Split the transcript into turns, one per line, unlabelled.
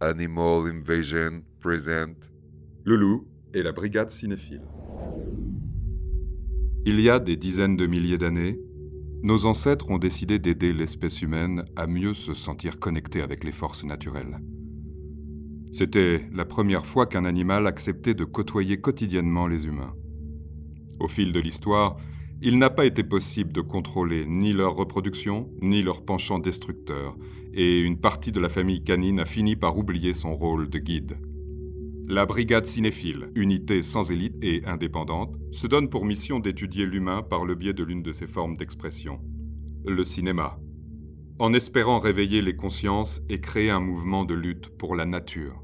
Animal Invasion present
Le loup et la brigade cinéphile. Il y a des dizaines de milliers d'années, nos ancêtres ont décidé d'aider l'espèce humaine à mieux se sentir connectée avec les forces naturelles. C'était la première fois qu'un animal acceptait de côtoyer quotidiennement les humains. Au fil de l'histoire, il n'a pas été possible de contrôler ni leur reproduction, ni leur penchant destructeur, et une partie de la famille canine a fini par oublier son rôle de guide. La brigade cinéphile, unité sans élite et indépendante, se donne pour mission d'étudier l'humain par le biais de l'une de ses formes d'expression, le cinéma, en espérant réveiller les consciences et créer un mouvement de lutte pour la nature.